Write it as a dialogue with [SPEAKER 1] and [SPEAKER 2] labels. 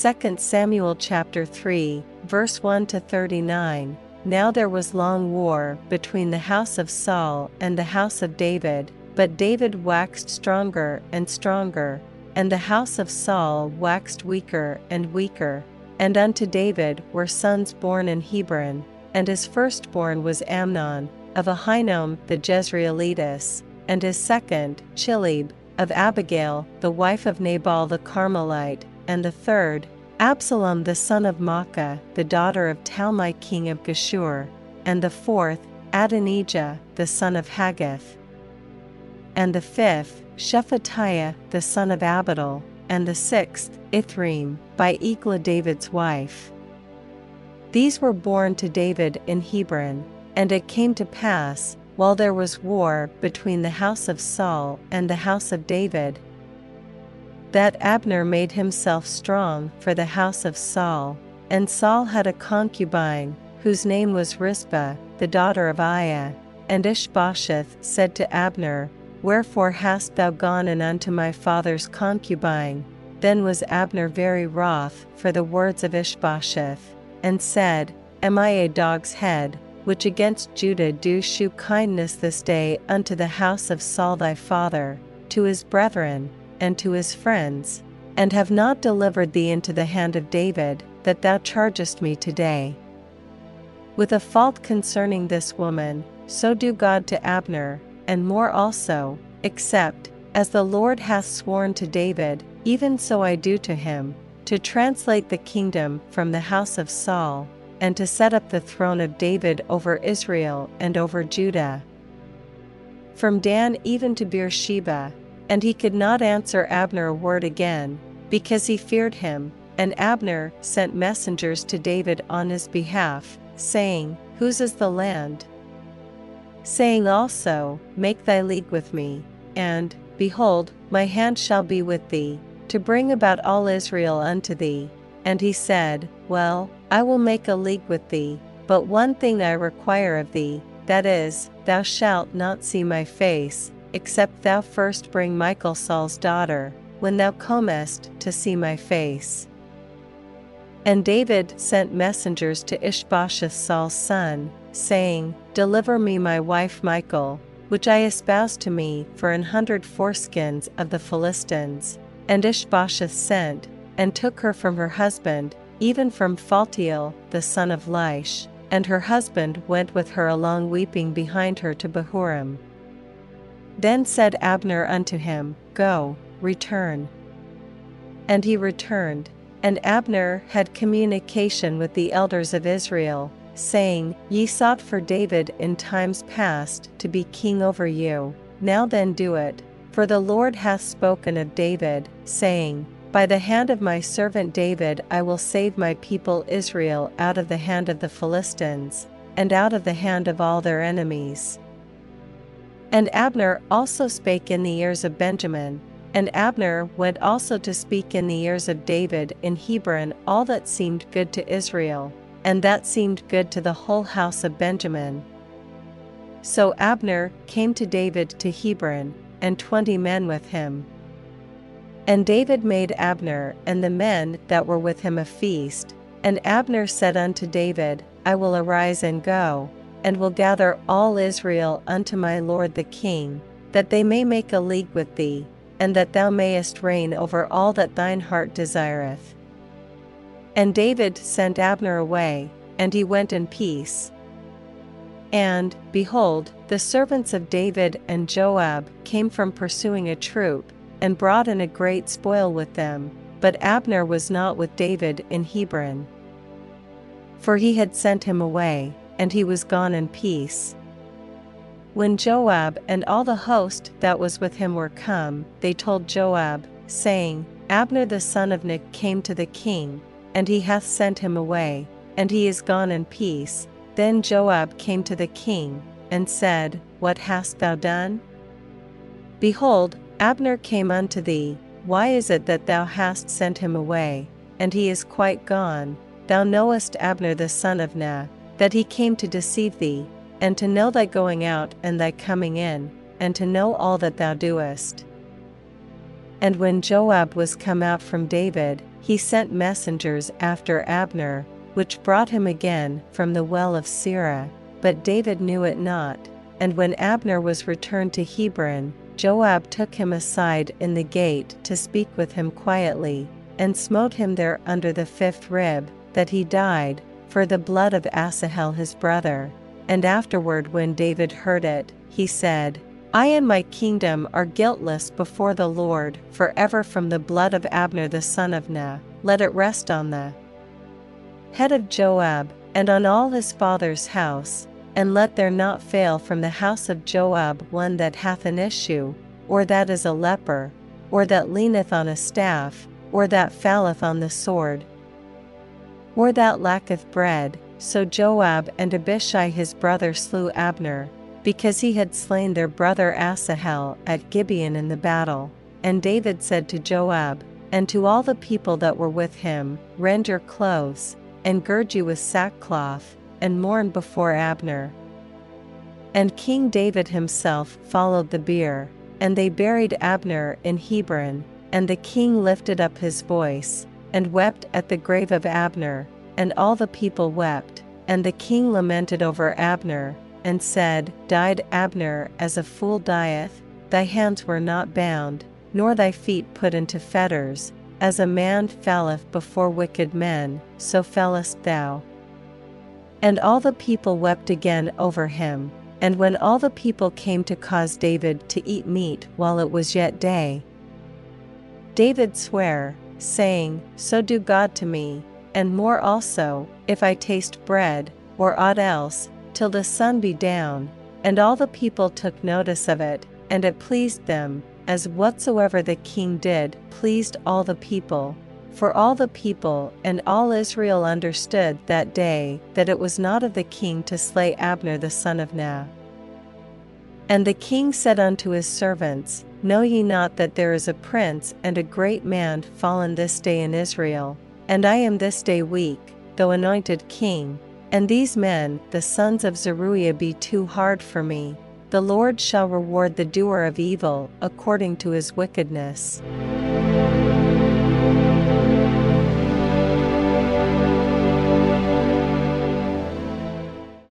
[SPEAKER 1] 2 Samuel chapter 3, verse 1 to 39. Now there was long war between the house of Saul and the house of David, but David waxed stronger and stronger, and the house of Saul waxed weaker and weaker. And unto David were sons born in Hebron, and his firstborn was Amnon, of Ahinoam the Jezreelitess, and his second, Chileab, of Abigail, the wife of Nabal the Carmelite, and the third, Absalom the son of Maacah, the daughter of Talmai king of Geshur, and the fourth, Adonijah, the son of Haggith, and the fifth, Shephatiah, the son of Abital, and the sixth, Ithream, by Eglah David's wife. These were born to David in Hebron, and it came to pass, while there was war between the house of Saul and the house of David, that Abner made himself strong for the house of Saul, and Saul had a concubine, whose name was Rizpah, the daughter of Aiah. And Ishbosheth said to Abner, Wherefore hast thou gone in unto my father's concubine? Then was Abner very wroth for the words of Ishbosheth, and said, Am I a dog's head, which against Judah do shew kindness this day unto the house of Saul thy father, to his brethren, and to his friends, and have not delivered thee into the hand of David, that thou chargest me today. With a fault concerning this woman, so do God to Abner, and more also, except, as the Lord hath sworn to David, even so I do to him, to translate the kingdom from the house of Saul, and to set up the throne of David over Israel and over Judah. From Dan even to Beersheba, and he could not answer Abner a word again, because he feared him. And Abner sent messengers to David on his behalf, saying, Whose is the land? Saying also, Make thy league with me, and, Behold, my hand shall be with thee, to bring about all Israel unto thee. And he said, Well, I will make a league with thee, but one thing I require of thee, that is, thou shalt not see my face, except thou first bring Michal Saul's daughter, when thou comest to see my face. And David sent messengers to Ishbosheth Saul's son, saying, Deliver me my wife Michal, which I espoused to me for an hundred foreskins of the Philistines. And Ishbosheth sent, and took her from her husband, even from Phaltiel the son of Laish, and her husband went with her along weeping behind her to Bahurim. Then said Abner unto him, Go, return. And he returned, and Abner had communication with the elders of Israel, saying, Ye sought for David in times past to be king over you, now then do it, for the Lord hath spoken of David, saying, By the hand of my servant David I will save my people Israel out of the hand of the Philistines, and out of the hand of all their enemies. And Abner also spake in the ears of Benjamin, and Abner went also to speak in the ears of David in Hebron all that seemed good to Israel, and that seemed good to the whole house of Benjamin. So Abner came to David to Hebron, and twenty men with him. And David made Abner and the men that were with him a feast, and Abner said unto David, I will arise and go, and will gather all Israel unto my lord the king, that they may make a league with thee, and that thou mayest reign over all that thine heart desireth. And David sent Abner away, and he went in peace. And, behold, the servants of David and Joab came from pursuing a troop, and brought in a great spoil with them, but Abner was not with David in Hebron. For he had sent him away and he was gone in peace. When Joab and all the host that was with him were come, they told Joab, saying, Abner the son of Ner came to the king, and he hath sent him away, and he is gone in peace. Then Joab came to the king, and said, What hast thou done? Behold, Abner came unto thee, why is it that thou hast sent him away, and he is quite gone? Thou knowest Abner the son of Ner, that he came to deceive thee, and to know thy going out and thy coming in, and to know all that thou doest. And when Joab was come out from David, he sent messengers after Abner, which brought him again from the well of Sirah, but David knew it not. And when Abner was returned to Hebron, Joab took him aside in the gate to speak with him quietly, and smote him there under the fifth rib, that he died, for the blood of Asahel his brother. And afterward, when David heard it, he said, I and my kingdom are guiltless before the Lord for ever from the blood of Abner the son of Ner, let it rest on the head of Joab, and on all his father's house, and let there not fail from the house of Joab one that hath an issue, or that is a leper, or that leaneth on a staff, or that falleth on the sword, or that lacketh bread. So Joab and Abishai his brother slew Abner, because he had slain their brother Asahel at Gibeon in the battle. And David said to Joab, and to all the people that were with him, Rend your clothes, and gird you with sackcloth, and mourn before Abner. And King David himself followed the bier, and they buried Abner in Hebron, and the king lifted up his voice, and wept at the grave of Abner, and all the people wept, and the king lamented over Abner, and said, Died Abner as a fool dieth, thy hands were not bound, nor thy feet put into fetters, as a man falleth before wicked men, so fellest thou. And all the people wept again over him. And when all the people came to cause David to eat meat while it was yet day, David sware, saying, So do God to me, and more also, if I taste bread, or aught else, till the sun be down. And all the people took notice of it, and it pleased them, as whatsoever the king did pleased all the people. For all the people and all Israel understood that day that it was not of the king to slay Abner the son of Ner. And the king said unto his servants, Know ye not that there is a prince and a great man fallen this day in Israel, and I am this day weak, though anointed king, and these men, the sons of Zeruiah, be too hard for me. The Lord shall reward the doer of evil according to his wickedness.